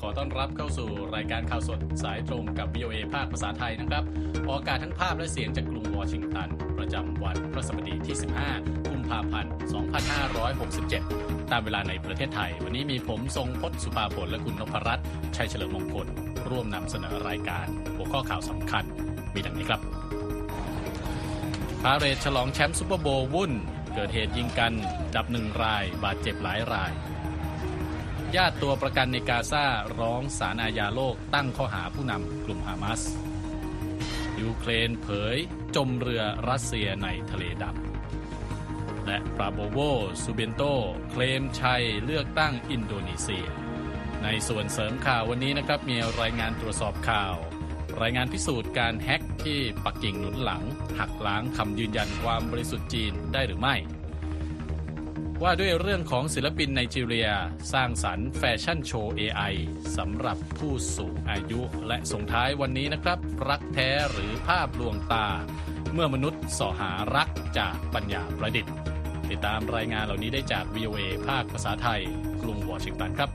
ขอต้อนรับเข้าสู่รายการข่าวสดสายตรงกับ VOA ภาคภาษาไทยนะครับ ออกอากาศทั้งภาพและเสียงจากกรุงวอชิงตัน ประจำวันพฤหัสบดีที่ 15 กุมภาพันธ์ 2567 ตามเวลาในประเทศไทย วันนี้มีผมทรงพศสุภาผลและคุณนพรัตน์ชัยเฉลิมมงคล ร่วมนำเสนอรายการ หัวข้อข่าวสำคัญ มีดังนี้ครับพาเรดฉลองแชมป์ซูเปอร์โบว์วุ่น เกิดเหตุยิงกัน ดับหนึ่งราย บาดเจ็บหลายราย ญาติตัวประกันในกาซาร้องศาลอาญาโลกตั้งข้อหาผู้นำกลุ่มฮามาสยูเครนเผยจมเรือรัสเซียในทะเลดำและปราโบโวซูเบนโต เคลมชัยเลือกตั้งอินโดนีเซีย ในส่วนเสริมข่าววันนี้นะครับ มีรายงานตรวจสอบข่าว รายงานพิสูจน์การแฮ็กที่ปักกิ่งหนุนหลัง หักล้างคำยืนยันความบริสุทธิ์จีนได้หรือไม่ ว่าด้วยเรื่องของศิลปินไนจีเรีย สร้างสรรค์แฟชั่นโชว์ AI สำหรับผู้สูงอายุและส่งท้ายวันนี้นะครับ รักแท้หรือภาพลวงตา เมื่อมนุษย์สอหารักจากปัญญาประดิษฐ์ ติดตามรายงานเหล่านี้ได้จาก VOA ภาคภาษาไทย กรุงวอชิงตันครับ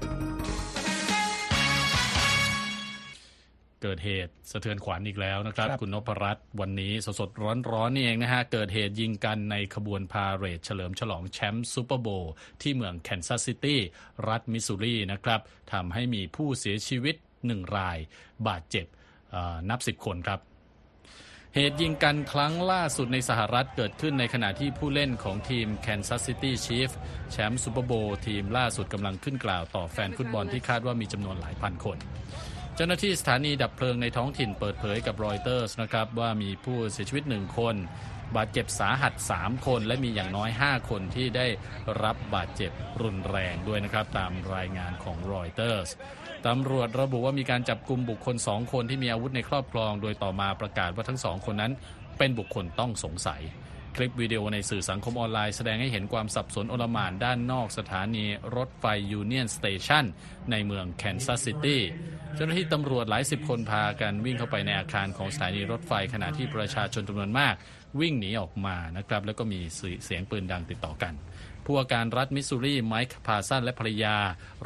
เกิดเหตุสะเทือนขวัญอีกแล้วนะครับครับ คุณนพรัตน์วันนี้สดๆร้อนๆนี่เองนะฮะ เกิดเหตุยิงกันในขบวนพาเหรดเฉลิมฉลองแชมป์ซูเปอร์โบวล์ที่เมืองแคนซัสซิตี้รัฐมิสซูรีนะครับทำให้มีผู้เสียชีวิตหนึ่งราย บาดเจ็บเอ่อนับสิบคนครับเหตุยิงกันครั้งล่าสุดในสหรัฐเกิดขึ้นในขณะที่ผู้เล่นของทีม Kansas City Chiefs แชมป์ซูเปอร์โบวล์ทีมล่าสุดกำลังขึ้นกล่าวต่อแฟนฟุตบอลที่คาดว่ามีจำนวนหลายพันคนเจ้าหน้าที่สถานีดับเพลิงในท้องถิ่นเปิดเผยกับรอยเตอร์สนะครับว่ามีผู้เสียชีวิตหนึ่งคน บาดเจ็บสาหัส 3 คน และมีอย่างน้อย 5 คนที่ได้รับบาดเจ็บรุนแรงด้วยนะครับ ตามรายงานของรอยเตอร์สตำรวจระบุว่ามีการจับกลุ่มบุคคล 2 คนที่มีอาวุธในครอบครอง โดยต่อมาประกาศว่าทั้งสองคนนั้นเป็นบุคคลต้องสงสัย คลิปวิดีโอในสื่อสังคมออนไลน์แสดงให้เห็นความสับสนอลหม่านด้านนอกสถานีรถไฟยูเนียนสเตชันในเมืองแคนซัสซิตี้เจ้าหน้าที่ตำรวจหลายสิบคนพากันวิ่งเข้าไปในอาคารของสถานีรถไฟขณะที่ประชาชนจำนวนมาก วิ่งหนีออกมานะครับแล้วก็มีเสียงปืนดังติดต่อกันผู้ว่าการรัฐมิสซูรีไมค์พาร์สันและภรรยา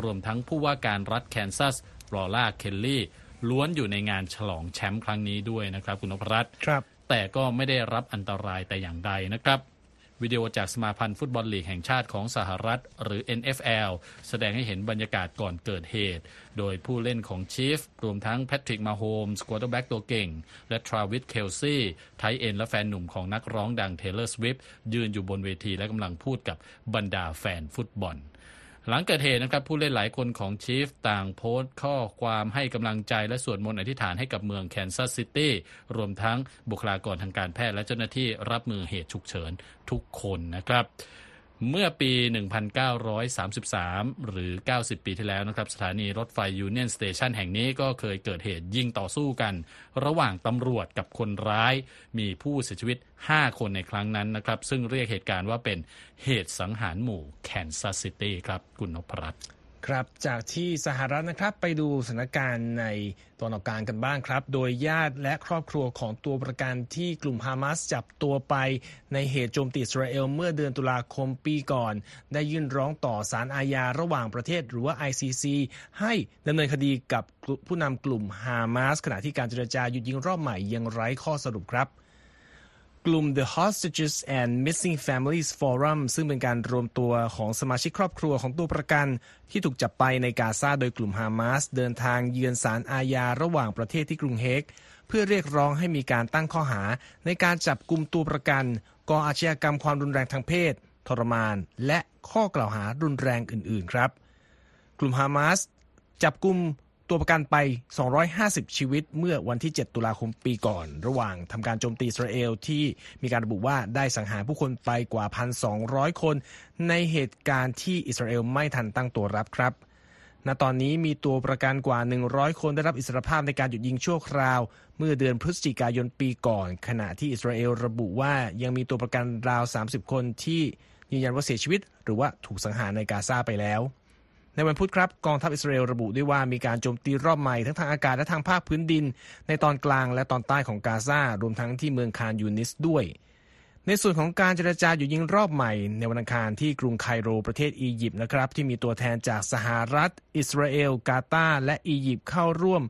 รวมทั้งผู้ว่าการรัฐแคนซัสลอร่าเคลลี่ล้วนอยู่ในงานฉลองแชมป์ครั้งนี้ด้วยนะครับ คุณนพรัตน์ครับ แต่ก็ไม่ได้รับอันตรายแต่อย่างใดนะครับ วิดีโอจากสมาพันธ์ฟุตบอลลีกแห่งชาติของสหรัฐ หรือ NFL แสดงให้เห็นบรรยากาศก่อนเกิดเหตุ โดยผู้เล่นของชีฟส์รวมทั้งแพทริกมาโฮมสควอเตอร์แบ็กตัวเก่ง และทราวิสเคลซี่ tight end และแฟนหนุ่มของนักร้องดังเทเลอร์สวิฟยืนอยู่บนเวทีและกำลังพูดกับบรรดาแฟนฟุตบอล หลังเกิดเหตุนะครับผู้เล่นหลายคนของชีฟส์ต่างโพสต์ข้อความให้กำลังใจและสวดมนต์อธิษฐานให้กับเมืองแคนซัสซิตี้รวมทั้งบุคลากรทางการแพทย์และเจ้าหน้าที่รับมือเหตุฉุกเฉินทุกคนนะครับ เมื่อปี 1933 หรือ 90 ปีที่แล้วนะครับ สถานีรถไฟยูเนียนสเตชันแห่งนี้ก็เคยเกิดเหตุยิงต่อสู้กัน ระหว่างตำรวจกับคนร้าย มีผู้เสียชีวิต 5 คนในครั้งนั้นนะครับ ซึ่งเรียกเหตุการณ์ว่าเป็นเหตุสังหารหมู่แคนซัสซิตี้ครับ คุณนพรัตน์ ครับจากที่สหรัฐนะครับไปดูสถานการณ์ในตอนออกกลางกันบ้างครับ โดยญาติและครอบครัวของตัวประกันที่กลุ่มฮามาสจับตัวไป ในเหตุโจมตีอิสราเอลเมื่อเดือนตุลาคมปีก่อน ได้ยื่นร้องต่อศาลอาญาระหว่างประเทศหรือว่า ICC ให้ดำเนินคดีกับผู้นำกลุ่มฮามาสขณะที่การเจรจาหยุดยิงรอบใหม่ยังไร้ข้อสรุปครับ กลุ่ม The Hostages and Missing Families Forum ซึ่งเป็นการรวมตัวของสมาชิกครอบครัวของตัวประกัน ที่ถูกจับไปในกาซาโดยกลุ่มฮามาสเดินทางเยือนศาลอาญาระหว่างประเทศที่กรุงเฮกเพื่อเรียกร้องให้มีการตั้งข้อหา ในการจับกลุ่มตัวประกันก่ออาชญากรรมความรุนแรงทางเพศ ทรมาน และข้อกล่าวหารุนแรงอื่น ๆ ครับ กลุ่มฮามาสจับกลุ่ม ตัวประกันไป 250 ชีวิตเมื่อวันที่ 7 ตุลาคมปีก่อน ระหว่างทำการโจมตีอิสราเอลที่มีการระบุว่าได้สังหารผู้คนไปกว่า 1,200 คน ในเหตุการณ์ที่อิสราเอลไม่ทันตั้งตัวรับครับณตอนนี้มีตัวประกันกว่า 100 คนได้รับอิสรภาพในการหยุดยิงชั่วคราว เมื่อเดือนพฤศจิกายนปีก่อน ขณะที่อิสราเอลระบุว่ายังมีตัวประกันราว 30 คนที่ยืนยันว่าเสียชีวิต หรือว่าถูกสังหารในกาซาไปแล้ว ในวันพุธครับกองทัพอิสราเอลระบุด้วยว่ามีการโจมตีรอบใหม่ทั้งทางอากาศและทางภาคพื้นดิน ในตอนกลางและตอนใต้ของกาซารวมทั้งที่เมืองคานยูนิสด้วย ในส่วนของการเจรจาอยู่ยิงรอบใหม่ ในวันอังคารที่กรุงไคโรประเทศอียิปต์นะครับที่มีตัวแทนจากสหรัฐ อิสราเอล กาตาร์และอียิปต์เข้าร่วม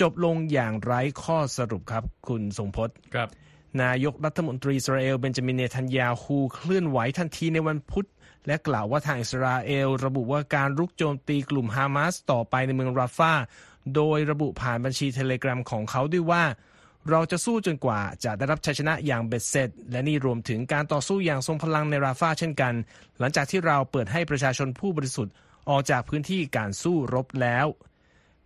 จบลงอย่างไร้ข้อสรุปครับคุณทรงพจน์ครับนายกรัฐมนตรีอิสราเอลเบนจามินเนทันยาฮูเคลื่อนไหวทันทีในวันพุธ และกล่าวว่าทางอิสราเอล ระบุว่าการรุกโจมตีกลุ่มฮามาสต่อไปในเมืองราฟาโดยระบุผ่านบัญชีเทเลแกรมของเขาด้วยว่า เราจะสู้จนกว่าจะได้รับชัยชนะอย่างเบ็ดเสร็จ และนี่รวมถึงการต่อสู้อย่างทรงพลังในราฟาเช่นกัน หลังจากที่เราเปิดให้ประชาชนผู้บริสุทธิ์ออกจากพื้นที่การสู้รบแล้ว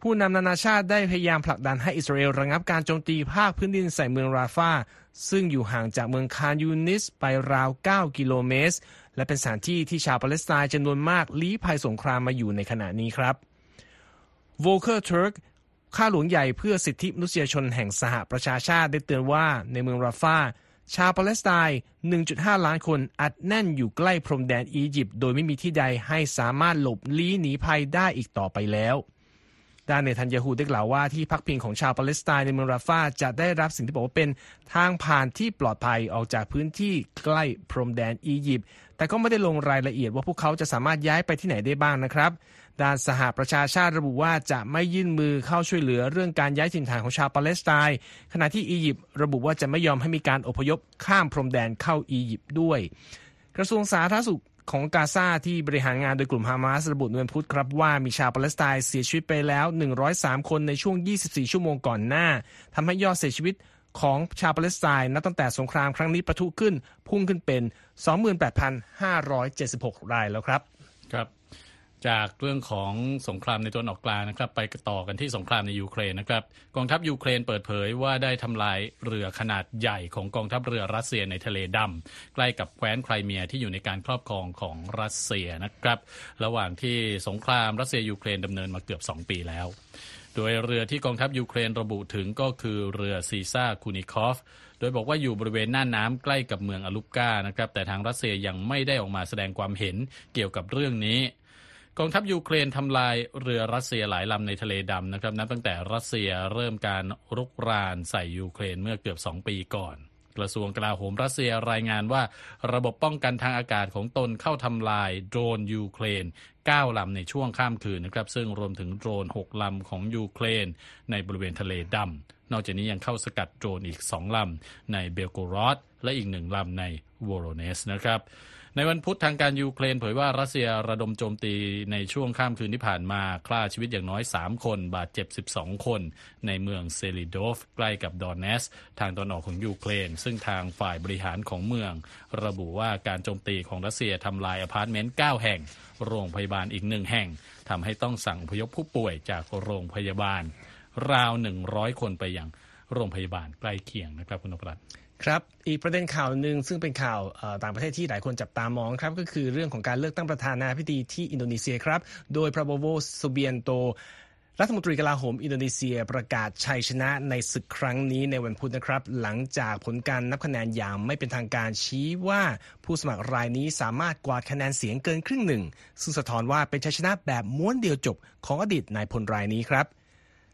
ผู้นำนานาชาติได้พยายามผลักดันให้อิสราเอลระงับการโจมตีภาคพื้นดินใส่เมืองราฟาซึ่งอยู่ห่างจากเมืองคานยูนิสไปราว 9 กิโลเมตร และเป็นสถานที่ที่ชาวปาเลสไตน์จำนวนมากลี้ภัยสงครามมาอยู่ในขณะนี้ครับโวลเคอร์เทิร์กข้าหลวงใหญ่เพื่อสิทธิมนุษยชนแห่งสหประชาชาติได้เตือนว่าในเมืองราฟาชาวปาเลสไตน์ 1.5 ล้านคนอัดแน่นอยู่ใกล้พรมแดนอียิปต์โดยไม่มีที่ใดให้สามารถหลบลี้หนีภัยได้อีกต่อไปแล้ว ด้านเนทันยาฮูได้กล่าวว่าที่พักพิงของชาวปาเลสไตน์ในเมืองราฟาจะได้รับสิ่งที่บอกว่าเป็นทางผ่านที่ปลอดภัยออกจากพื้นที่ใกล้พรมแดนอียิปต์แต่ก็ไม่ได้ลงรายละเอียดว่าพวกเขาจะสามารถย้ายไปที่ไหนได้บ้างนะครับด้านสหประชาชาติระบุว่าจะไม่ยื่นมือเข้าช่วยเหลือเรื่องการย้ายถิ่นฐานของชาวปาเลสไตน์ขณะที่อียิปต์ระบุว่าจะไม่ยอมให้มีการอพยพข้ามพรมแดนเข้าอียิปต์ด้วย กระทรวงสาธารณสุข ของกาซาที่บริหารงานโดยกลุ่มฮามาสระบุในวันพุธครับว่ามีชาวปาเลสไตน์เสียชีวิตไปแล้ว 103 คนในช่วง 24 ชั่วโมงก่อนหน้าทำให้ยอดเสียชีวิตของชาวปาเลสไตน์นับตั้งแต่สงครามครั้งนี้ประทุขึ้น พุ่งขึ้นเป็น 28,576 รายแล้วครับครับ จากเรื่องของสงครามในตัวนออกกลางนะครับ ไปต่อกันที่สงครามในยูเครนนะครับกองทัพยูเครนเปิดเผยว่าได้ทำลายเรือขนาดใหญ่ของกองทัพเรือรัสเซียในทะเลดำใกล้กับแคว้นไครเมียที่อยู่ในการครอบครองของรัสเซียนะครับ ระหว่างที่สงครามรัสเซียยูเครนดำเนินมาเกือบ 2 ปีแล้ว โดยเรือที่กองทัพยูเครนระบุถึงก็คือเรือซีซ่าคูนิคอฟโดยบอกว่าอยู่บริเวณน่านน้ำใกล้กับเมืองอลุปกานะครับแต่ทางรัสเซียยังไม่ได้ออกมาแสดงความเห็นเกี่ยวกับเรื่องนี้ กองทัพยูเครนทำลายเรือรัสเซียหลายลำในทะเลดำนะครับนับตั้งแต่รัสเซียเริ่มการรุกรานใส่ยูเครนเมื่อเกือบ 2 ปีก่อน กระทรวงกลาโหมรัสเซียรายงานว่าระบบป้องกันทางอากาศของตนเข้าทำลายโดรนยูเครน 9 ลำในช่วงข้ามคืนนะครับซึ่งรวมถึงโดรน 6 ลำของยูเครน ในบริเวณทะเลดำนอกจากนี้ยังเข้าสกัดโดรนอีก 2 ลำในเบลโกรอดและอีกหนึ่งลำในโวโรเนชนะครับ ในวันพุธทางการยูเครนเผยว่ารัสเซียระดมโจมตีในช่วงข้ามคืนที่ผ่านมาฆ่าชีวิตอย่างน้อย 3 คน บาดเจ็บ 12 คน ในเมืองเซลิโดฟ ใกล้กับโดเนตสก์ ทางตอนออกของยูเครน ซึ่งทางฝ่ายบริหารของเมือง ระบุว่าการโจมตีของรัสเซียทำลายอพาร์ตเมนต์ 9 แห่ง โรงพยาบาลอีกหนึ่งแห่งทำให้ต้องสั่งอพยพผู้ป่วยจากโรงพยาบาล ราว 100 คนไปยังโรงพยาบาลใกล้เคียงนะครับคุณนพรัตน์ ครับอีกประเด็นข่าวหนึ่งซึ่งเป็นข่าวต่างประเทศที่หลายคนจับตามองครับก็คือเรื่องของการเลือกตั้งประธานาธิบดีที่อินโดนีเซียครับ โดยปราโบโวสุเบียนโตรัฐมนตรีกลาโหมอินโดนีเซียประกาศชัยชนะในศึกครั้งนี้ในวันพุธนะครับ หลังจากผลการนับคะแนนอย่างไม่เป็นทางการชี้ว่าผู้สมัครรายนี้สามารถกวาดคะแนนเสียงเกินครึ่งหนึ่ง ซึ่งสะท้อนว่าเป็นชัยชนะแบบม้วนเดียวจบของอดีตนายพลรายนี้ครับ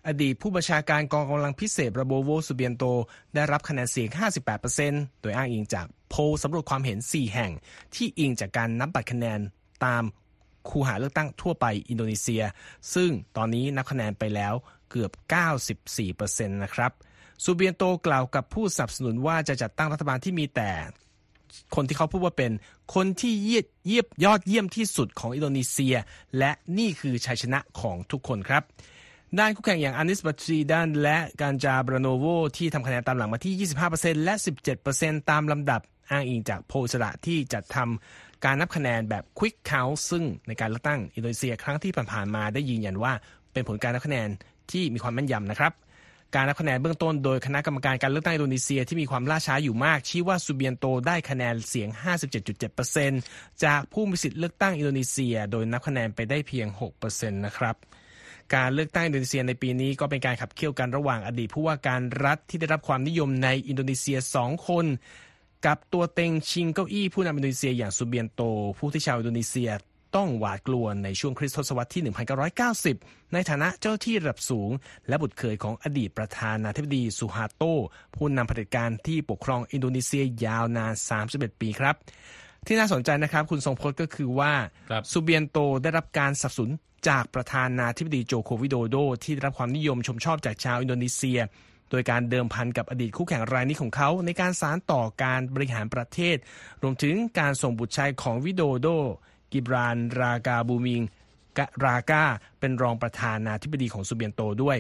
อดีตผู้บัญชาการกองกำลังพิเศษระโบโวสุเบียนโต ได้รับคะแนนเสียง 58%โดยอ้างอิงจากโพลสำรวจความเห็น 4 แห่ง ที่อิงจากการนับบัตรคะแนนตามคูหาเลือกตั้งทั่วไปอินโดนีเซีย ซึ่งตอนนี้นับคะแนนไปแล้วเกือบ 94%นะครับสุเบียนโตกล่าวกับผู้สนับสนุนว่าจะจัดตั้งรัฐบาลที่มีแต่ คนที่เขาพูดว่าเป็นคนที่เยียดเยียบยอดเยี่ยมที่สุดของอินโดนีเซีย และนี่คือชัยชนะของทุกคนครับ ด้านคู่แข่งอย่างอานิสบัตรีดันและการจาบราโนโวที่ทำคะแนนตามหลังมาที่ 25%และ 17%ตามลำดับอ้างอิงจากโพสระที่จัดทำการนับคะแนนแบบ Quick Count ซึ่งในการเลือกตั้งอินโดนีเซียครั้งที่ผ่านๆมาได้ยืนยันว่า เป็นผลการนับคะแนนที่มีความแม่นยำนะครับการนับคะแนนเบื้องต้นโดยคณะกรรมการการเลือกตั้งอินโดนีเซียที่มีความล่าช้าอยู่มาก ชี้ว่าซูเบียนโตได้คะแนนเสียง 57.7%จากผู้มีสิทธิ์เลือกตั้งอินโดนีเซีย โดยนับคะแนนไปได้เพียง 6%นะครับ การเลือกตั้งอินโดนีเซียในปีนี้ก็เป็นการขับเคี่ยวกันระหว่างอดีตผู้ว่าการรัฐที่ได้รับความนิยมในอินโดนีเซีย 2 คน กับตัวเต็งชิงเก้าอี้ผู้นำอินโดนีเซียอย่างซูเบียนโต ผู้ที่ชาวอินโดนีเซียต้องหวาดกลัวในช่วงคริสต์ทศวรรษที่ 1990 ในฐานะเจ้าหน้าที่ระดับสูง และบุตรเขยของอดีตประธานาธิบดีสุฮาโต ผู้นำเผด็จการที่ปกครองอินโดนีเซียยาวนาน 31 ปีครับ ที่น่าสนใจนะครับ คุณทรงพจน์ก็คือว่าซูเบียนโตได้รับการสนับสนุน จากประธานาธิบดีโจโกวิโดโด ที่ได้รับความนิยมชมชอบจากชาวอินโดนีเซีย โดยการเดิมพันกับอดีตคู่แข่งรายนี้ของเขา ในการสารต่อการบริหารประเทศ รวมถึงการส่งบุตรชายของวิโดโด กิบรานรากาบูมิงกรากาเป็นรองประธานาธิบดีของซูเบียนโตด้วย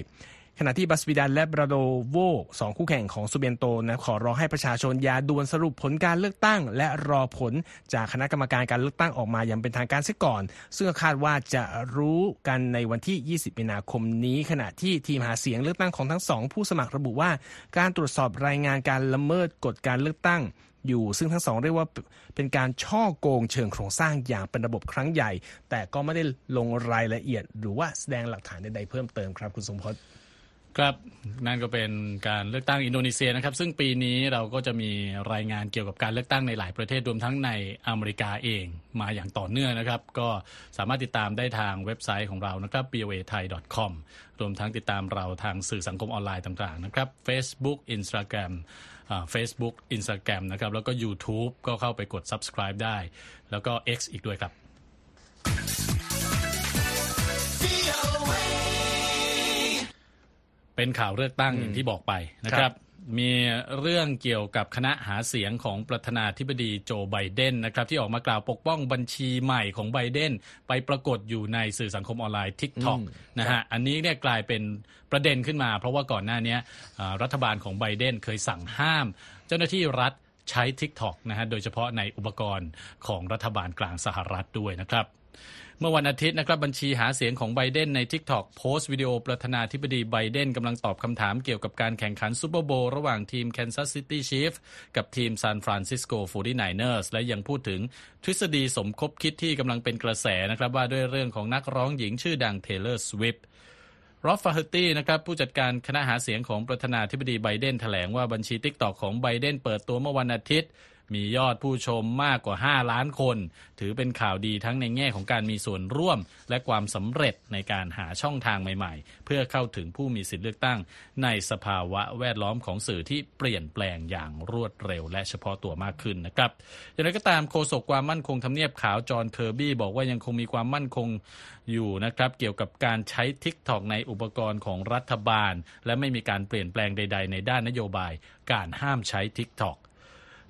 ขณะที่บัสบิดันและบราโดโวสองคู่แข่งของซูเบียนโตนะขอร้องให้ประชาชนยาด่วนสรุปผลการเลือกตั้ง และรอผลจากคณะกรรมการการเลือกตั้งออกมาอย่างเป็นทางการเสียก่อน ซึ่งคาดว่าจะรู้กันในวันที่ 20 มีนาคมนี้ ขณะที่ทีมหาเสียงเลือกตั้งของทั้งสองผู้สมัครระบุว่า การตรวจสอบรายงานการละเมิดกฎการเลือกตั้งอยู่ซึ่งทั้งสองเรียกว่าเป็นการช่อโกงเชิงโครงสร้างอย่างเป็นระบบครั้งใหญ่ แต่ก็ไม่ได้ลงรายละเอียด หรือว่าแสดงหลักฐานใดๆเพิ่มเติมครับคุณสมพศ ครับนั่นก็เป็นการเลือกตั้งอินโดนีเซียนะครับ ซึ่งปีนี้เราก็จะมีรายงานเกี่ยวกับการเลือกตั้งในหลายประเทศรวมทั้งในอเมริกาเองมาอย่างต่อเนื่องนะครับ ก็สามารถติดตามได้ทางเว็บไซต์ของเรานะครับ VOA Thai com รวมทั้งติดตามเราทางสื่อสังคมออนไลน์ต่างๆนะครับ Facebook Instagram Facebook Instagram นะครับแล้วก็ YouTube ก็เข้าไปกด subscribe ได้ แล้วก็ X อีกด้วยครับ เป็นข่าวเลือกตั้งอย่างที่บอกไปนะครับ มีเรื่องเกี่ยวกับคณะหาเสียงของประธานาธิบดีโจไบเดนนะครับที่ออกมากล่าวปกป้องบัญชีใหม่ของไบเดนไปปรากฏอยู่ในสื่อสังคมออนไลน์ TikTok นะฮะอันนี้เนี่ยกลายเป็นประเด็นขึ้นมา เพราะว่าก่อนหน้านี้รัฐบาลของไบเดนเคยสั่งห้าม เจ้าหน้าที่รัฐใช้ TikTok นะฮะโดยเฉพาะในอุปกรณ์ของรัฐบาลกลางสหรัฐด้วยนะครับ เมื่อวันอาทิตย์นะครับบัญชีหาเสียงของไบเดนใน TikTok โพสต์วิดีโอประธานาธิบดีไบเดนกำลังตอบคำถามเกี่ยวกับการแข่งขันซูเปอร์โบระหว่างทีม Kansas City Chiefs กับทีม San Francisco 49ers และยังพูดถึงทฤษฎีสมคบคิดที่กำลังเป็นกระแสนะครับว่าด้วยเรื่องของนักร้องหญิงชื่อดัง Taylor Swift รอฟฟาเฮตี้นะครับผู้จัดการคณะหาเสียงของประธานาธิบดีไบเดนแถลงว่าบัญชี TikTok ของไบเดนเปิดตัวเมื่อวันอาทิตย์ มียอดผู้ชมมากกว่า 5 ล้านคน ถือเป็นข่าวดีทั้งในแง่ของการมีส่วนร่วม และความสำเร็จในการหาช่องทางใหม่ๆ เพื่อเข้าถึงผู้มีสิทธิเลือกตั้ง ในสภาวะแวดล้อมของสื่อที่เปลี่ยนแปลงอย่างรวดเร็ว และเฉพาะตัวมากขึ้นนะครับอย่างไรก็ตามโฆษกความมั่นคงทำเนียบขาวจอห์นเคอร์บี้บอกว่ายังคงมีความมั่นคงอยู่นะครับเกี่ยวกับการใช้ TikTok ในอุปกรณ์ของรัฐบาล และไม่มีการเปลี่ยนแปลงใด ๆ ในด้านนโยบาย การห้ามใช้ TikTok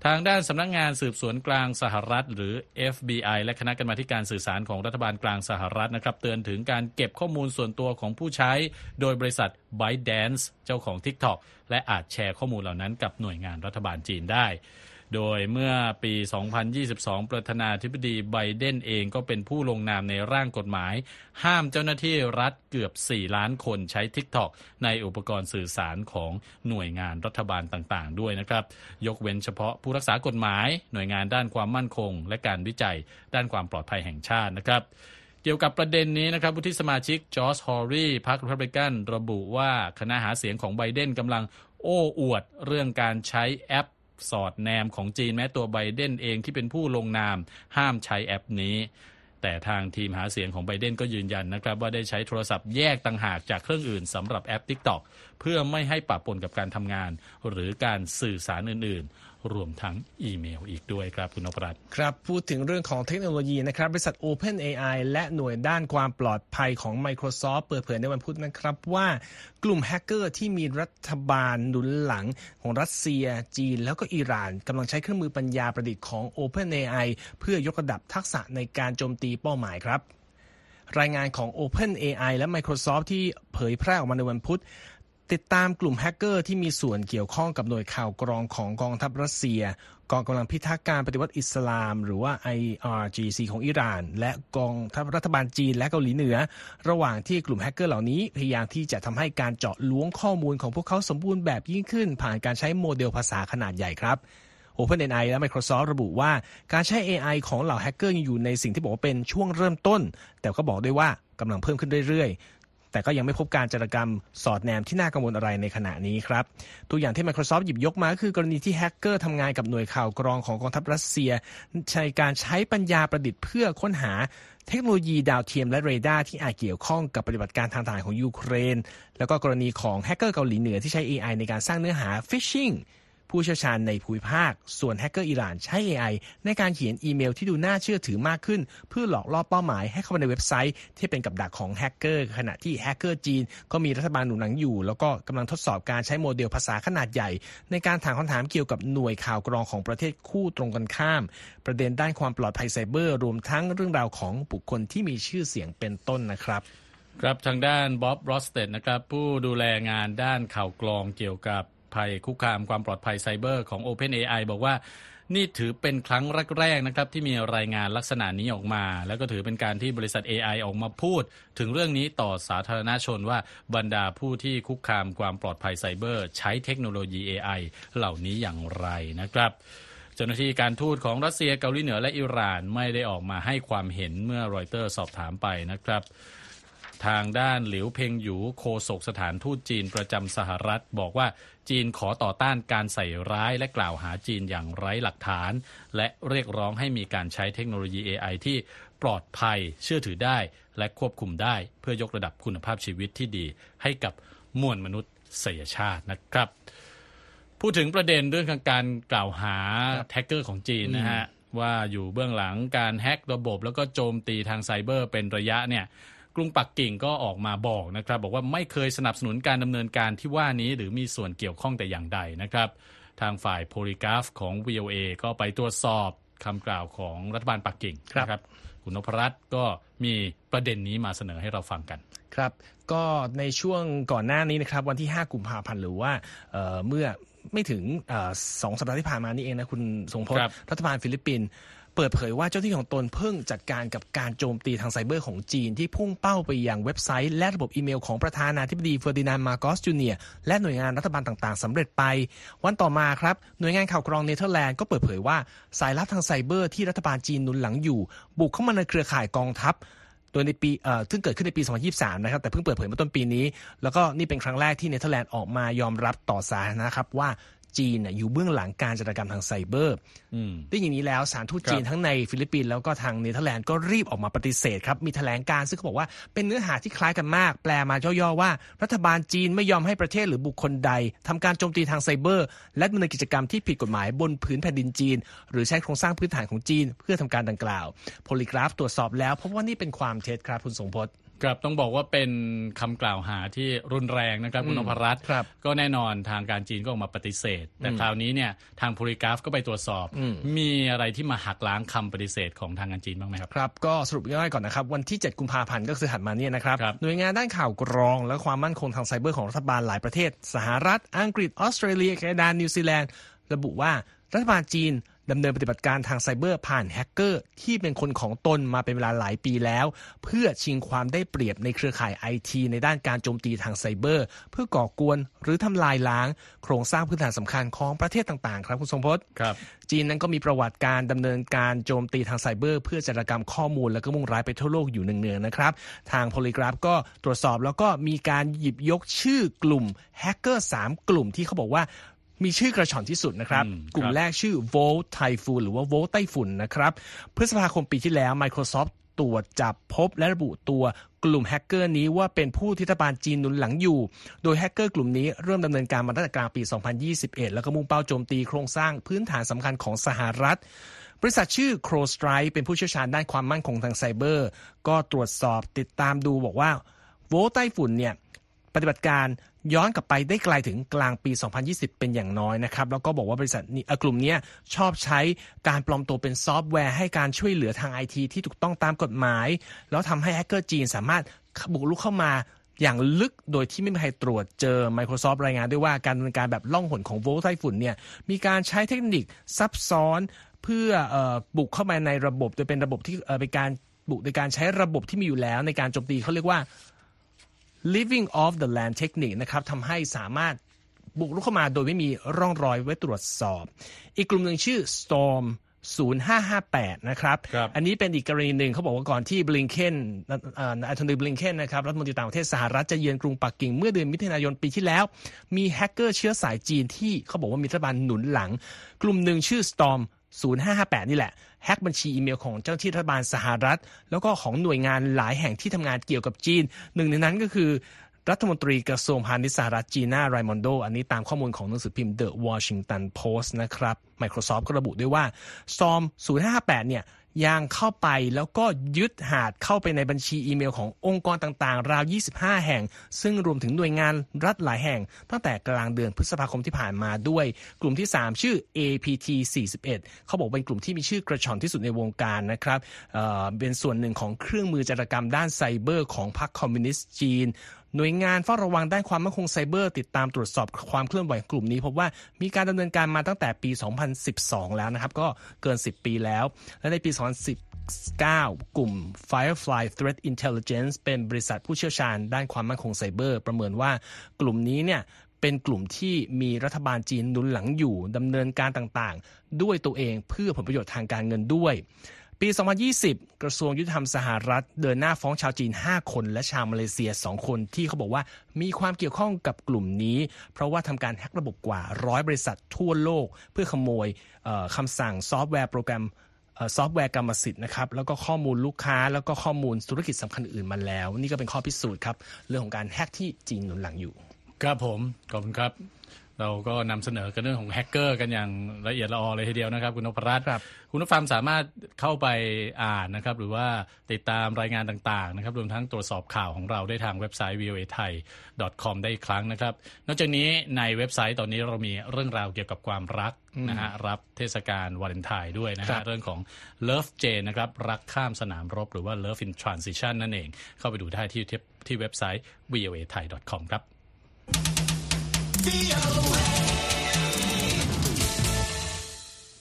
ทางด้านสำนักงงานสืบสวนกลางสหรัฐ หรือ FBI และคณะกรรมาการสื่อสารของรัฐบาลกลางสหรัฐนะครับเตือนถึงการเก็บข้อมูลส่วนตัวของผู้ใช้ โดยบริษัท ByteDance เจ้าของ TikTok และอาจแชร์ข้อมูลเหล่านั้นกับหน่วยงานรัฐบาลจีนได้ โดยเมื่อปี 2022 ประธานาธิบดีไบเดนเองก็เป็นผู้ลงนามในร่างกฎหมาย ห้ามเจ้าหน้าที่รัฐเกือบ 4 ล้านคนใช้ TikTok ในอุปกรณ์สื่อสารของหน่วยงานรัฐบาลต่างๆ ด้วยนะครับ ยกเว้นเฉพาะผู้รักษากฎหมาย หน่วยงานด้านความมั่นคง และการวิจัย ด้านความปลอดภัยแห่งชาตินะครับเกี่ยวกับประเด็นนี้นะครับผู้ที่สมาชิกจอร์จฮอร์รีพรรครีพับลิกันระบุว่าคณะหาเสียงของไบเดนกำลังโอ้อวดเรื่องการใช้แอป สอดแนมของจีนแม้ตัวไบเดนเองที่เป็นผู้ลงนาม ห้ามใช้แอปนี้แต่ทางทีมหาเสียงของไบเดนก็ยืนยันนะครับว่าได้ใช้โทรศัพท์แยกต่างหากจากเครื่องอื่นสำหรับแอป TikTok เพื่อไม่ให้ปะปนกับการทำงาน หรือการสื่อสารอื่น รวมทั้งอีเมลอีกด้วยครับคุณนพรัตน์ครับ พูดถึงเรื่องของเทคโนโลยีนะครับ บริษัท OpenAI และหน่วยด้านความปลอดภัยของ Microsoft เปิดเผยในวันพุธนะครับว่ากลุ่มแฮกเกอร์ที่มีรัฐบาลหนุนหลังของรัสเซีย จีน แล้วก็อิหร่านกำลังใช้เครื่องมือปัญญาประดิษฐ์ของ OpenAI เพื่อยกระดับทักษะในการโจมตีเป้าหมายครับรายงานของ OpenAI และ Microsoft ที่เผยแพร่ออกมาในวันพุธ ติดตามกลุ่มแฮกเกอร์ที่มีส่วนเกี่ยวข้องกับหน่วยข่าวกรองของกองทัพรัสเซีย กองกำลังพิทักษ์การปฏิวัติอิสลาม หรือว่า IRGC ของอิหร่าน และกองทัพรัฐบาลจีนและเกาหลีเหนือ ระหว่างที่กลุ่มแฮกเกอร์เหล่านี้พยายามที่จะทำให้การเจาะล้วงข้อมูลของพวกเขาสมบูรณ์แบบยิ่งขึ้น ผ่านการใช้โมเดลภาษาขนาดใหญ่ครับ OpenAI และ Microsoft ระบุว่าการใช้ AI ของเหล่าแฮกเกอร์ยังอยู่ในสิ่งที่บอกว่าเป็นช่วงเริ่มต้น แต่ก็บอกด้วยว่ากำลังเพิ่มขึ้นเรื่อย แต่ก็ยังไม่พบการจารกรรมสอดแนมที่น่ากังวลอะไรในขณะนี้ครับ ตัวอย่างที่ Microsoft หยิบยกมาคือกรณีที่แฮกเกอร์ทำงานกับหน่วยข่าวกรองของกองทัพรัสเซีย ใช้การใช้ปัญญาประดิษฐ์เพื่อค้นหาเทคโนโลยีดาวเทียมและเรดาร์ที่อาจเกี่ยวข้องกับปฏิบัติการทางทหารของยูเครน แล้วก็กรณีของแฮกเกอร์เกาหลีเหนือที่ใช้ AI ในการสร้างเนื้อหา phishing ผู้เชี่ยวชาญในภูมิภาค ส่วนแฮกเกอร์อิหร่านใช้ AI ในการเขียนอีเมลที่ดูน่าเชื่อถือมากขึ้น เพื่อหลอกล่อเป้าหมายให้เข้ามาในเว็บไซต์ที่เป็นกับดักของแฮกเกอร์ขณะที่แฮกเกอร์จีนก็มีรัฐบาลหนุนหลังอยู่ แล้วก็กำลังทดสอบการใช้โมเดลภาษาขนาดใหญ่ ในการถามคำถามเกี่ยวกับหน่วยข่าวกรองของประเทศคู่ตรงกันข้าม ประเด็นด้านความปลอดภัยไซเบอร์ รวมทั้งเรื่องราวของบุคคลที่มีชื่อเสียงเป็นต้นนะครับครับทางด้านบ๊อบรอสเตดนะครับผู้ดูแลงานด้านข่าวกรองเกี่ยวกับ ภัย คุกคามความปลอดภัยไซเบอร์ของ OpenAI บอกว่านี่ถือเป็นครั้งแรกๆนะครับที่มีรายงานลักษณะนี้ออกมา แล้วก็ถือเป็นการที่บริษัท AI ออกมาพูด ถึงเรื่องนี้ต่อสาธารณชนว่าบรรดาผู้ที่คุกคามความปลอดภัยไซเบอร์ ใช้เทคโนโลยี AI เหล่านี้อย่างไรนะครับเจ้าหน้าที่การทูตของรัสเซียเกาหลีเหนือและอิหร่านไม่ได้ออกมาให้ความเห็นเมื่อรอยเตอร์สอบถามไปนะครับ ทางด้านหลิวเพ่งหยูโคศกสถานทูตจีนประจำสหรัฐ บอกว่าจีนขอต่อต้านการใส่ร้ายและกล่าวหาจีนอย่างไร้หลักฐาน และเรียกร้องให้มีการใช้เทคโนโลยี AI ที่ปลอดภัยเชื่อถือได้ และควบคุมได้ เพื่อยกระดับคุณภาพชีวิตที่ดี ให้กับมวลมนุษยชาตินะครับ พูดถึงประเด็นเรื่องการกล่าวหาแท็กเกอร์ของจีนนะฮะว่าอยู่เบื้องหลังการแฮ็กระบบแล้วก็โจมตีทางไซเบอร์เป็นระยะเนี่ย กรุงปักกิ่งก็ออกมาบอกนะครับ บอกว่าไม่เคยสนับสนุนการดำเนินการที่ว่านี้หรือมีส่วนเกี่ยวข้องแต่อย่างใดนะครับ ทางฝ่ายโพลีกราฟของ VOA ก็ไปตรวจสอบคำกล่าวของรัฐบาลปักกิ่งครับนะครับ คุณนพรัตน์ก็มีประเด็นนี้มาเสนอให้เราฟังกันครับ ก็ในช่วงก่อนหน้านี้นะครับ วันที่ 5 กุมภาพันธ์หรือว่าเอ่อเมื่อไม่ถึงเออสองสัปดาห์ที่ผ่านมานี่เองนะคุณทรงพจน์ครับรัฐบาลฟิลิปปินส์ เปิดเผยว่าเจ้าหน้าที่ของตนเพิ่งจัดการกับการโจมตีทางไซเบอร์ของจีน ที่พุ่งเป้าไปยังเว็บไซต์ และระบบอีเมลของประธานาธิบดีเฟอร์ดินานด์มาร์กอสจูเนียร์และหน่วยงานรัฐบาลต่างๆสำเร็จไป วันต่อมาครับ หน่วยงานข่าวกรองเนเธอร์แลนด์ก็เปิดเผยว่าสายลับทางไซเบอร์ที่รัฐบาลจีนหนุนหลังอยู่ บุกเข้ามาในเครือข่ายกองทัพโดยในปีเอ่อซึ่งเกิดขึ้นในปี 2023 นะครับ แต่เพิ่งเปิดเผยเมื่อต้นปีนี้ แล้วก็นี่เป็นครั้งแรกที่เนเธอร์แลนด์ออกมายอมรับต่อสาธารณะครับว่า จีนน่ะอยู่เบื้องหลังการจารกรรมทางไซเบอร์อืมได้อย่างนี้แล้วสถานทูตจีนครับทั้งในฟิลิปปินส์แล้วก็ทางเนเธอร์แลนด์ก็รีบออกมาปฏิเสธครับ มีแถลงการณ์ซึ่งเขาบอกว่าเป็นเนื้อหาที่คล้ายกันมาก แปลมาย่อๆว่า รัฐบาลจีนไม่ยอมให้ประเทศหรือบุคคลใดทำการโจมตีทางไซเบอร์ และดำเนินกิจกรรมที่ผิดกฎหมายบนพื้นแผ่นดินจีน หรือใช้โครงสร้างพื้นฐานของจีน เพื่อทำการดังกล่าวโพลิกราฟตรวจสอบแล้วพบว่านี่เป็นความเท็จครับคุณสงพจน์ ครับต้องบอกว่าเป็นคำกล่าวหาที่รุนแรงนะครับคุณนพรัตน์ครับก็แน่นอนทางการจีนก็ออกมาปฏิเสธ แต่คราวนี้เนี่ยทางโพลีกราฟก็ไปตรวจสอบอืมมีอะไรที่มาหักล้างคำปฏิเสธของทางการจีนบ้างไหมครครับครับ ก็สรุปย่อยๆก่อนนะครับ วันที่ 7 กุมภาพันธ์ก็คือถัดมาเนี่ยนะครับครับหน่วยงานด้านข่าวกรอง และความมั่นคงทางไซเบอร์ของรัฐบาลหลายประเทศ สหรัฐ อังกฤษออสเตรเลียแคนาดานิวซีแลนด์ระบุว่ารัฐบาลจีน ดำเนินปฏิบัติการทางไซเบอร์ผ่านแฮกเกอร์ที่เป็นคนของตนมาเป็นเวลาหลายปีแล้ว เพื่อชิงความได้เปรียบในเครือข่ายไอทีในด้านการโจมตีทางไซเบอร์ เพื่อก่อกวนหรือทำลายล้าง โครงสร้างพื้นฐานสำคัญของประเทศต่างๆ ครับคุณทรงพจน์ครับจีนนั้นก็มีประวัติการดำเนินการโจมตีทางไซเบอร์ เพื่อจารกรรมข้อมูลและก็มุ่งร้ายไปทั่วโลกอยู่เนืองๆนะครับ ทาง Polygraph ก็ตรวจสอบแล้วก็มีการหยิบยกชื่อกลุ่มแฮกเกอร์3กลุ่มที่เขาบอกว่า มีชื่อกระฉ่อนที่สุดนะครับอืมกลุ่มครับแรกชื่อ Volt Typhoon หรือว่า Volt ไต้ฝุ่นนะครับ พฤษภาคมปีที่แล้ว Microsoft ตรวจจับพบและระบุตัวกลุ่มแฮกเกอร์นี้ว่าเป็นผู้ที่รัฐบาลจีนหนุนหลังอยู่ โดยแฮกเกอร์กลุ่มนี้เริ่มดำเนินการมาตั้งแต่กลางปี 2021 แล้วก็มุ่งเป้าโจมตีโครงสร้างพื้นฐานสำคัญของสหรัฐ บริษัทชื่อ CrowdStrike เป็นผู้เชี่ยวชาญด้านความมั่นคงทางไซเบอร์ ก็ตรวจสอบติดตามดูบอกว่าโวลไต้ฝุ่นเนี่ย ปฏิบัติการย้อนกลับไปได้ไกลถึงกลางปี 2020 เป็นอย่างน้อยนะครับ แล้วก็บอกว่าบริษัทนี้กลุ่มเนี้ยชอบใช้การปลอมตัวเป็นซอฟต์แวร์ให้การช่วยเหลือทางไอทีที่ถูกต้องตามกฎหมาย แล้วทำให้แฮกเกอร์จีนสามารถบุกรุกเข้ามาอย่างลึกโดยที่ไม่มีใครตรวจเจอ Microsoft รายงานด้วยว่าการดำเนินการแบบล่องหนของโวลไต้ฝุ่นเนี่ยมีการใช้เทคนิคซับซ้อนเพื่ออบุกเข้ามาในระบบโดยเป็นระบบที่เป็นการบุกโดยการใช้ระบบที่มีอยู่แล้วในการโจมตีเขาเรียกว่า living off the land technique นะครับทำให้สามารถบุกรุกเข้ามาโดยไม่มีร่องรอยไว้ตรวจสอบ อีกกลุ่มหนึ่งชื่อ storm 0558 นะครับครับอันนี้เป็นอีกกรณีหนึ่งเขาบอกว่าก่อนที่บลิงเคนนายโทนีบลิงเคนนะครับรัฐมนตรีต่างประเทศสหรัฐจะเยือนกรุงปักกิ่งเมื่อเดือนมิถุนายนปีที่แล้ว มีแฮกเกอร์เชื้อสายจีนที่เขาบอกว่ามีรัฐบาลหนุนหลัง กลุ่มหนึ่งชื่อ Storm 0558 นี่แหละ แฮกบัญชีอีเมลของเจ้าหน้าที่รัฐบาลสหรัฐ แล้วก็ของหน่วยงานหลายแห่งที่ทำงานเกี่ยวกับจีน หนึ่งในนั้นก็คือรัฐมนตรีกระทรวงพาณิชย์สหรัฐจีน่าไรมอนโด อันนี้ตามข้อมูลของหนังสือพิมพ์ The Washington Post นะครับ Microsoft ก็ระบุด้วยว่า Storm 0558เนี่ย ยังเข้าไปแล้วก็ยึดหาดเข้าไปในบัญชีอีเมลขององค์กรต่างๆ ราว 25 แห่ง ซึ่งรวมถึงหน่วยงานรัฐหลายแห่ง ตั้งแต่กลางเดือนพฤษภาคมที่ผ่านมาด้วย กลุ่มที่ 3 ชื่อ APT 41 เขาบอกเป็นกลุ่มที่มีชื่อกระชอนที่สุดในวงการนะครับเเป็นส่วนหนึ่งของเครื่องมือจารกรรมด้านไซเบอร์ของพรรคคอมมิวนิสต์จีน หน่วยงานเฝ้าระวังด้านความมั่นคงไซเบอร์ ติดตามตรวจสอบความเคลื่อนไหวกลุ่มนี้พบว่ามีการดำเนินการมาตั้งแต่ปี 2012 แล้วนะครับ ก็เกิน 10 ปีแล้ว และในปี 2019 กลุ่ม Firefly Threat Intelligence เป็นบริษัทผู้เชี่ยวชาญด้านความมั่นคงไซเบอร์ ประเมินว่ากลุ่มนี้เนี่ยเป็นกลุ่มที่มีรัฐบาลจีนหนุนหลังอยู่ดำเนินการต่างๆ ด้วยตัวเองเพื่อผลประโยชน์ทางการเงินด้วย ปี 2020 กระทรวงยุติธรรมสหรัฐ เดินหน้าฟ้องชาวจีน 5 คน และชาวมาเลเซีย 2 คนที่เขาบอกว่ามีความเกี่ยวข้องกับกลุ่มนี้ เพราะว่าทำการแฮกระบบกว่าร้อยบริษัททั่วโลก เพื่อขโมยคำสั่งซอฟต์แวร์โปรแกรมซอฟต์แวร์กรรมสิทธิ์นะครับแล้วก็ข้อมูลลูกค้าแล้วก็ข้อมูลธุรกิจสำคัญอื่นมาแล้ว นี่ก็เป็นข้อพิสูจน์ครับ เรื่องของการแฮกที่จีนหนุนหลังอยู่ ครับผม ขอบคุณครับ เราก็นำเสนอกันเรื่องของแฮกเกอร์กันอย่างละเอียดละออเลยทีเดียวนะครับ คุณนพรัตน์ครับคุณผู้ฟังสามารถเข้าไปอ่านนะครับ หรือว่าติดตามรายงานต่างๆนะครับรวมทั้งตรวจสอบข่าวของเราได้ทางเว็บไซต์ voa thai com ได้อีกครั้งนะครับ นอกจากนี้ในเว็บไซต์ตอนนี้เรามีเรื่องราวเกี่ยวกับความรักนะฮะรับเทศกาลวาเลนไทน์ด้วยนะครัฮะบเรื่องของ Love Jane นะครับรักข้ามสนามรบหรือว่า Love in Transition นั่นเอง เข้าไปดูได้ที่ที่ที่เว็บไซต์ voa thai com ครับ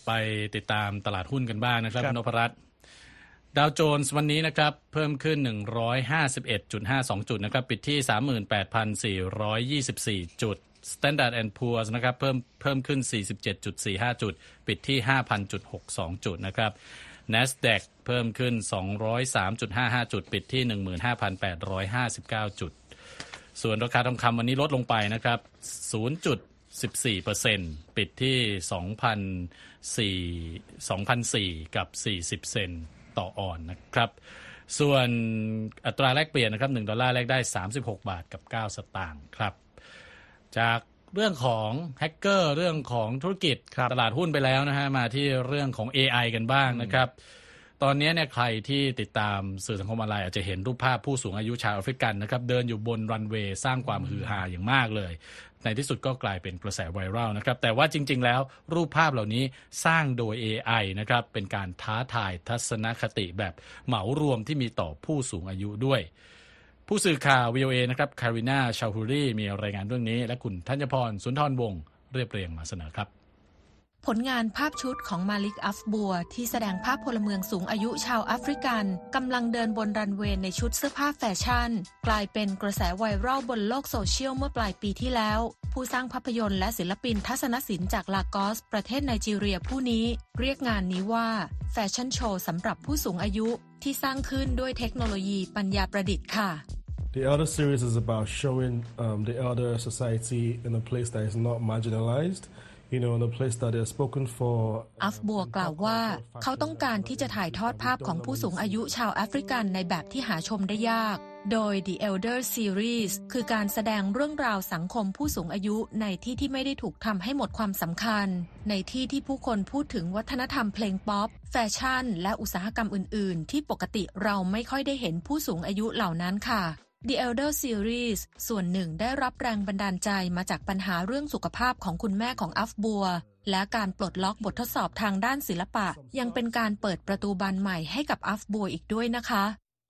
ไปติดตามตลาดหุ้นกันบ้างนะครับครับคุณนพรัตน์ดาวโจนส์วันนี้นะครับเพิ่มขึ้น 151.52 จุดนะครับปิดที่ 38,424 จุด Standard and Poor's นะครับเพิ่มเพิ่มขึ้น 47.45 จุด ปิดที่ 5,000.62 จุดนะครับ NASDAQ เพิ่มขึ้น 203.55 จุด ปิดที่ 15,859 จุด ส่วนราคาทองคำวันนี้ลดลงไปนะครับ 0.14%ปิดที่ 2,004 2,004 กับ 40 เซนต์ต่อออนนะครับ ส่วนอัตราแลกเปลี่ยนนะครับ 1 ดอลลาร์แลกได้ 36 บาทกับ 9 สตางค์ครับ จากเรื่องของแฮกเกอร์เรื่องของธุรกิจครับตลาดหุ้นไปแล้วนะฮะมาที่เรื่องของ AI กันบ้างนะครับ ตอนนี้เนี่ยใครที่ติดตามสื่อสังคมออนไลน์อาจจะเห็นรูปภาพผู้สูงอายุชาวแอฟริกันนะครับเดินอยู่บนรันเวย์สร้างความฮือฮาอย่างมากเลย ในที่สุดก็กลายเป็นกระแสไวรัลนะครับแต่ว่าจริง ๆ แล้วรูปภาพเหล่านี้สร้างโดย AI นะครับเป็นการท้าทายทัศนคติแบบเหมารวมที่มีต่อผู้สูงอายุด้วยผู้สื่อข่าว VOA นะครับคาริน่าชาฮูรีมีรายงานเรื่องนี้ และคุณธัญพรสุนทรวงศ์เรียบเรียงมาเสนอครับ ผลงานภาพชุดของมาลิกอัฟบัว ที่แสดงภาพพลเมืองสูงอายุชาวแอฟริกันกำลังเดินบนรันเวย์ในชุดเสื้อผ้าแฟชั่น กลายเป็นกระแสไวรัลบนโลกโซเชียลเมื่อปลายปีที่แล้ว ผู้สร้างภาพยนตร์และศิลปินทัศนศิลป์จากลากอส ประเทศไนจีเรียผู้นี้เรียกงานนี้ว่าแฟชั่นโชว์สำหรับผู้สูงอายุที่สร้างขึ้นด้วยเทคโนโลยีปัญญาประดิษฐ์ค่ะ The Elder series is about showing um, the elder society in a place that is not marginalized, อัฟบัวกล่าวว่า เขาต้องการที่จะถ่ายทอดภาพของผู้สูงอายุชาวแอฟริกันในแบบที่หาชมได้ยาก โดย The Elder Series คือการแสดงเรื่องราวสังคมผู้สูงอายุในที่ที่ไม่ได้ถูกทำให้หมดความสำคัญ ในที่ที่ผู้คนพูดถึงวัฒนธรรมเพลงป๊อป แฟชั่น และอุตสาหกรรมอื่น ๆ ที่ปกติเราไม่ค่อยได้เห็นผู้สูงอายุเหล่านั้นค่ะ The Elder Series ส่วนหนึ่งได้รับแรงบันดาลใจมาจากปัญหาเรื่องสุขภาพของคุณแม่ของอัฟบัว และการปลดล็อกบททดสอบทางด้านศิลปะ ยังเป็นการเปิดประตูบานใหม่ให้กับอัฟบัวอีกด้วยนะคะ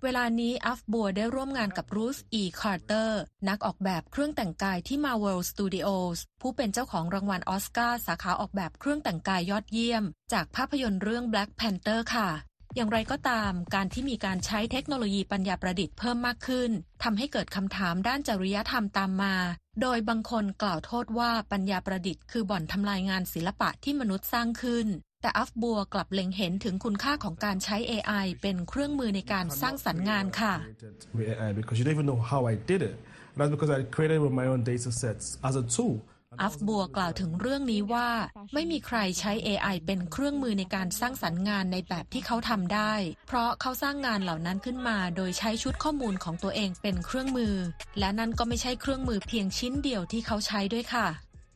เวลานี้อัฟบัวได้ร่วมงานกับรูธอีคาร์เตอร์นักออกแบบเครื่องแต่งกายที่ Marvel Studios ผู้เป็นเจ้าของรางวัลออสการ์สาขาออกแบบเครื่องแต่งกายยอดเยี่ยม จากภาพยนตร์เรื่อง Black Panther ค่ะ อย่างไรก็ตาม การที่มีการใช้เทคโนโลยีปัญญาประดิษฐ์เพิ่มมากขึ้นทำให้เกิดคำถามด้านจริยธรรมตามมา โดยบางคนกล่าวโทษว่าปัญญาประดิษฐ์คือบ่อนทำลายงานศิลปะที่มนุษย์สร้างขึ้น แต่อัฟบัวกลับเล็งเห็นถึงคุณค่าของการใช้ AI เป็นเครื่องมือในการสร้างสรรค์งานค่ะ because you don't even know how I did it. That's because I created with my own data sets as a tool. อัฟบัวกล่าวถึงเรื่องนี้ว่า ไม่มีใครใช้ AI เป็นเครื่องมือในการสร้างสรรค์งานในแบบที่เขาทำได้ เพราะเขาสร้างงานเหล่านั้นขึ้นมา โดยใช้ชุดข้อมูลของตัวเองเป็นเครื่องมือ และนั่นก็ไม่ใช่เครื่องมือเพียงชิ้นเดียวที่เขาใช้ด้วยค่ะ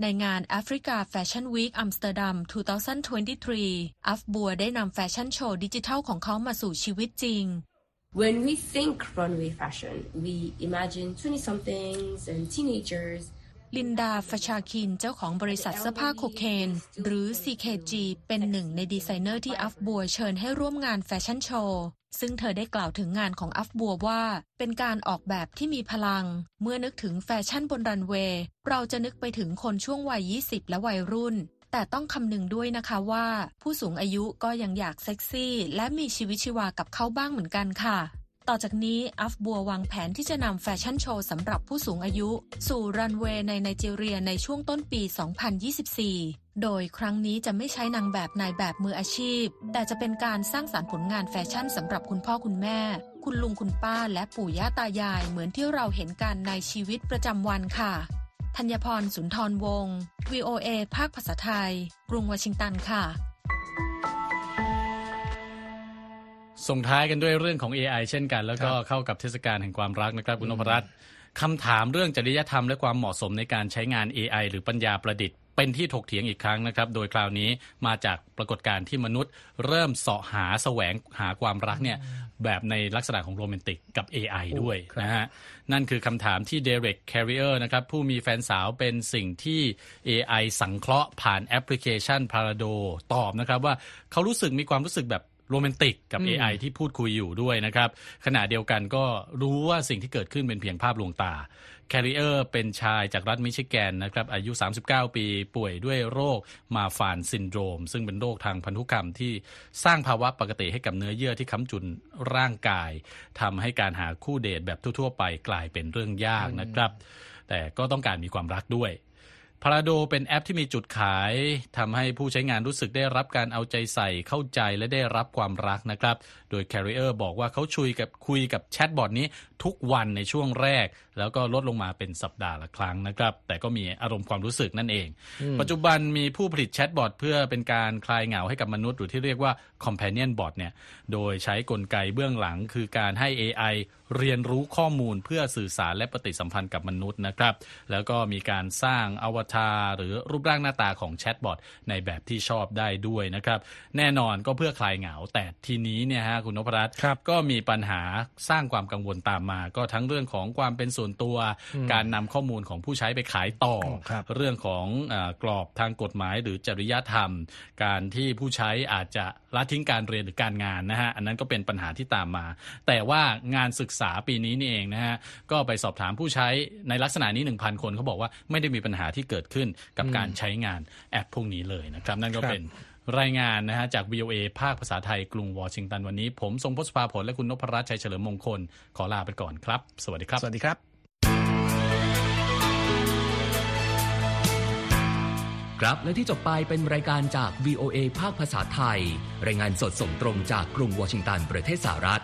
ในงาน Africa Fashion Week Amsterdam 2023 อัฟบัวได้นำแฟชั่นโชว์ดิจิทัลของเขามาสู่ชีวิตจริง When we think runway fashion, we imagine 20 somethings and teenagers ลินดาฟชาคิน เจ้าของบริษัทเสื้อผ้าโคเคน หรือ CKG เป็นหนึ่งในดีไซเนอร์ที่อัฟบัวเชิญให้ร่วมงานแฟชั่นโชว์ ซึ่งเธอได้กล่าวถึงงานของอัฟบัวว่า เป็นการออกแบบที่มีพลัง เมื่อนึกถึงแฟชั่นบนรันเวย์ เราจะนึกไปถึงคนช่วงวัย 20 และวัยรุ่น แต่ต้องคำนึงด้วยนะคะว่า ผู้สูงอายุก็ยังอยากเซ็กซี่ และมีชีวิตชีวากับเขาบ้างเหมือนกันค่ะ ต่อจากนี้อัฟบัววางแผนที่จะนำแฟชั่นโชว์สำหรับผู้สูงอายุ สู่รันเวย์ในไนจีเรียในช่วงต้นปี 2024 โดยครั้งนี้จะไม่ใช้นางแบบนายแบบมืออาชีพ แต่จะเป็นการสร้างสรรค์ผลงานแฟชั่นสำหรับคุณพ่อคุณแม่ คุณลุงคุณป้าและปู่ย่าตายายเหมือนที่เราเห็นกันในชีวิตประจำวันค่ะธัญพรสุนทรวงศ์ VOA ภาคภาษาไทย กรุงวอชิงตันค่ะ ส่งท้ายกันด้วยเรื่องของ AI เช่นกัน แล้วก็เข้ากับเทศกาลแห่งความรักนะครับคุณนพรัตน์คำถามเรื่องจริยธรรมและความเหมาะสมในการใช้งาน AI หรือปัญญาประดิษฐ์เป็นที่ถกเถียงอีกครั้งนะครับ โดยคราวนี้มาจากปรากฏการณ์ที่มนุษย์ เริ่มเสาะหาแสวงหาความรักเนี่ยแบบในลักษณะของโรแมนติกกับ AI ด้วยนะฮะนั่นคือคำถามที่เดเร็กแคริเออร์นะครับผู้มีแฟนสาวเป็นสิ่งที่ AI สังเคราะห์ผ่านแอปพลิเคชัน Parado ตอบนะครับว่าเขารู้สึกมีความรู้สึกแบบ โรแมนติกกับ AI ที่พูดคุยอยู่ด้วยนะครับขณะเดียวกันก็รู้ว่าสิ่งที่เกิดขึ้นเป็นเพียงภาพลวงตาแคริเออร์เป็นชายจากรัฐมิชิแกนนะครับอายุ 39 ปีป่วยด้วยโรคมาร์แฟนซินโดรม ซึ่งเป็นโรคทางพันธุกรรมที่สร้างภาวะผิดปกติให้กับเนื้อเยื่อที่ค้ำจุนร่างกายทำให้การหาคู่เดทแบบทั่ว ๆ ไปกลายเป็นเรื่องยากนะครับ แต่ก็ต้องการมีความรักด้วย Paradot เป็นแอปที่มีจุดขายทำให้ผู้ใช้งานรู้สึกได้รับการเอาใจใส่เข้าใจและได้รับความรักนะครับ โดย Carrier บอกว่าเขาคุยกับคุยกับแชทบอทนี้ทุกวันในช่วงแรก แล้วก็ลดลงมาเป็นสัปดาห์ละครั้งนะครับ แต่ก็มีอารมณ์ความรู้สึกนั่นเอง ปัจจุบันมีผู้ผลิตแชทบอทเพื่อเป็นการคลายเหงาให้กับมนุษย์หรือที่เรียกว่า Companion Bot เนี่ยโดยใช้กลไกเบื้องหลังคือการให้ AI เรียนรู้ข้อมูลเพื่อสื่อสารและปฏิสัมพันธ์กับมนุษย์นะครับ แล้วก็มีการสร้างอวตารหรือรูปร่างหน้าตาของแชทบอทในแบบที่ชอบได้ด้วยนะครับ แน่นอนก็เพื่อคลายเหงา แต่ทีนี้เนี่ยฮะคุณนพรัตน์ครับก็มีปัญหาสร้างความกังวลตามมา ก็ทั้งเรื่องของความเป็นส่วนตัว การนำข้อมูลของผู้ใช้ไปขายต่อครับเรื่องของเออกรอบทางกฎหมายหรือจริยธรรม การที่ผู้ใช้อาจจะละทิ้งการเรียนหรือการงานนะฮะอันนั้นก็เป็นปัญหาที่ตามมา แต่ว่างานศึกษาปีนี้นี่เองนะฮะก็ไปสอบถามผู้ใช้ในลักษณะนี้ 1,000 คนเขาบอกว่าไม่ได้มีปัญหาที่เกิดขึ้นกับการใช้งานแอปพวกนี้เลยนะครับ นั่นก็ครับเป็นรายงานนะฮะจาก VOA ภาคภาษาไทยกรุงวอชิงตันวันนี้ ผมทรงพศภาผลและคุณนพรัตน์ชัยเฉลิมมงคล ขอลาไปก่อนครับ สวัสดีครับ สวัสดีครับครับและที่จบไปเป็นรายการจาก VOA ภาคภาษาไทย รายงานสดส่งตรงจากกรุงวอชิงตันประเทศสหรัฐ